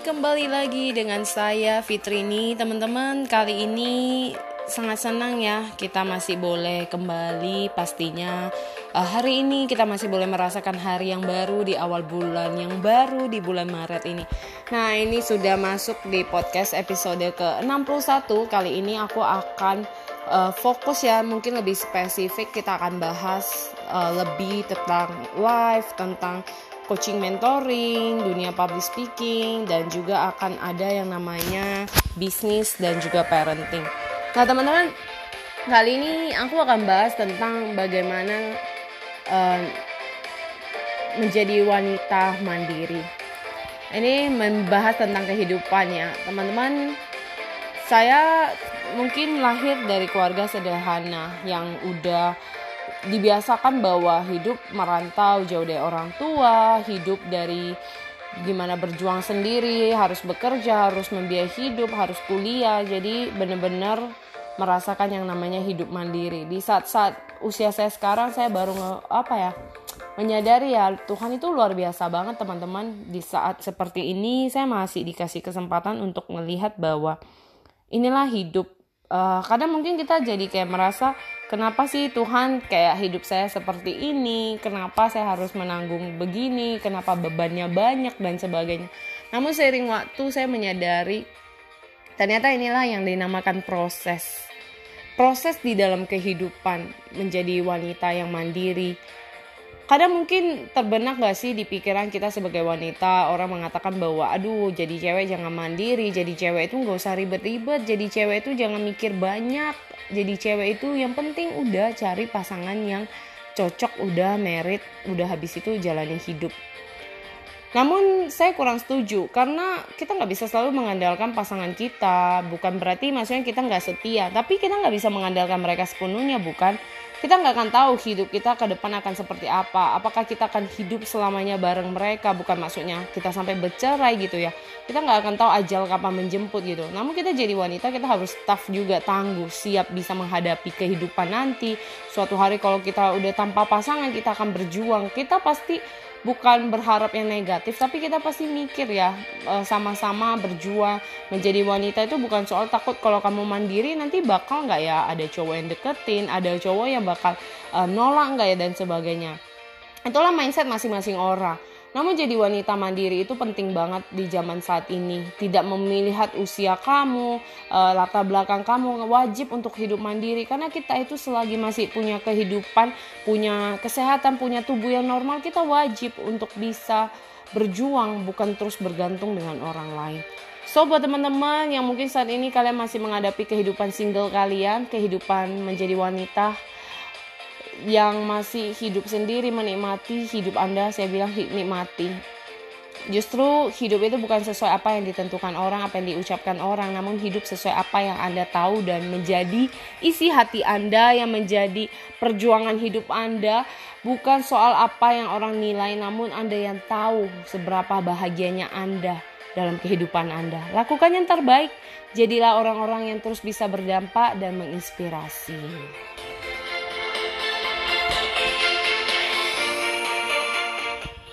kembali lagi dengan saya Fitrini Teman-teman kali ini sangat senang ya kita masih boleh kembali pastinya uh, hari ini kita masih boleh merasakan hari yang baru di awal bulan yang baru di bulan Maret ini. Nah, ini sudah masuk di podcast episode ke-61. Kali ini aku akan uh, fokus ya, mungkin lebih spesifik kita akan bahas uh, lebih tentang live, tentang coaching mentoring, dunia public speaking dan juga akan ada yang namanya bisnis dan juga parenting. Nah teman-teman kali ini aku akan bahas tentang bagaimana uh, menjadi wanita mandiri. Ini membahas tentang kehidupannya teman-teman. Saya mungkin lahir dari keluarga sederhana yang udah dibiasakan bahwa hidup merantau jauh dari orang tua, hidup dari gimana berjuang sendiri, harus bekerja, harus membiayai hidup, harus kuliah. Jadi benar-benar merasakan yang namanya hidup mandiri. Di saat-saat usia saya sekarang saya baru nge, apa ya? menyadari ya Tuhan itu luar biasa banget teman-teman. Di saat seperti ini saya masih dikasih kesempatan untuk melihat bahwa inilah hidup. Uh, kadang mungkin kita jadi kayak merasa kenapa sih Tuhan kayak hidup saya seperti ini, kenapa saya harus menanggung begini, kenapa bebannya banyak dan sebagainya. Namun seiring waktu saya menyadari ternyata inilah yang dinamakan proses. Proses di dalam kehidupan menjadi wanita yang mandiri, kadang mungkin terbenak gak sih di pikiran kita sebagai wanita? Orang mengatakan bahwa aduh jadi cewek jangan mandiri jadi cewek itu gak usah ribet-ribet jadi cewek itu jangan mikir banyak jadi cewek itu yang penting udah cari pasangan yang cocok udah merit udah habis itu jalani hidup. Namun saya kurang setuju karena kita nggak bisa selalu mengandalkan pasangan kita bukan berarti maksudnya kita nggak setia tapi kita nggak bisa mengandalkan mereka sepenuhnya bukan kita nggak akan tahu hidup kita ke depan akan seperti apa. Apakah kita akan hidup selamanya bareng mereka? Bukan maksudnya kita sampai bercerai gitu ya. Kita nggak akan tahu ajal kapan menjemput gitu. Namun kita jadi wanita kita harus tough juga tangguh siap bisa menghadapi kehidupan nanti. Suatu hari kalau kita udah tanpa pasangan kita akan berjuang. Kita pasti bukan berharap yang negatif tapi kita pasti mikir ya e, sama-sama berjuang menjadi wanita itu bukan soal takut kalau kamu mandiri nanti bakal nggak ya? Ada cowok yang deketin ada cowok yang bakal uh, nolak nggak ya dan sebagainya. Itulah mindset masing-masing orang namun jadi wanita mandiri itu penting banget di zaman saat ini. Tidak memilihat usia kamu, uh, latar belakang kamu, wajib untuk hidup mandiri karena kita itu selagi masih punya kehidupan, punya kesehatan, punya tubuh yang normal, kita wajib untuk bisa berjuang bukan terus bergantung dengan orang lain. So buat teman-teman yang mungkin saat ini kalian masih menghadapi kehidupan single kalian, kehidupan menjadi wanita yang masih hidup sendiri menikmati hidup Anda, saya bilang nikmati. Justru hidup itu bukan sesuai apa yang ditentukan orang, apa yang diucapkan orang, namun hidup sesuai apa yang Anda tahu dan menjadi isi hati Anda yang menjadi perjuangan hidup Anda, bukan soal apa yang orang nilai, namun Anda yang tahu seberapa bahagianya Anda dalam kehidupan Anda. Lakukan yang terbaik, jadilah orang-orang yang terus bisa berdampak dan menginspirasi.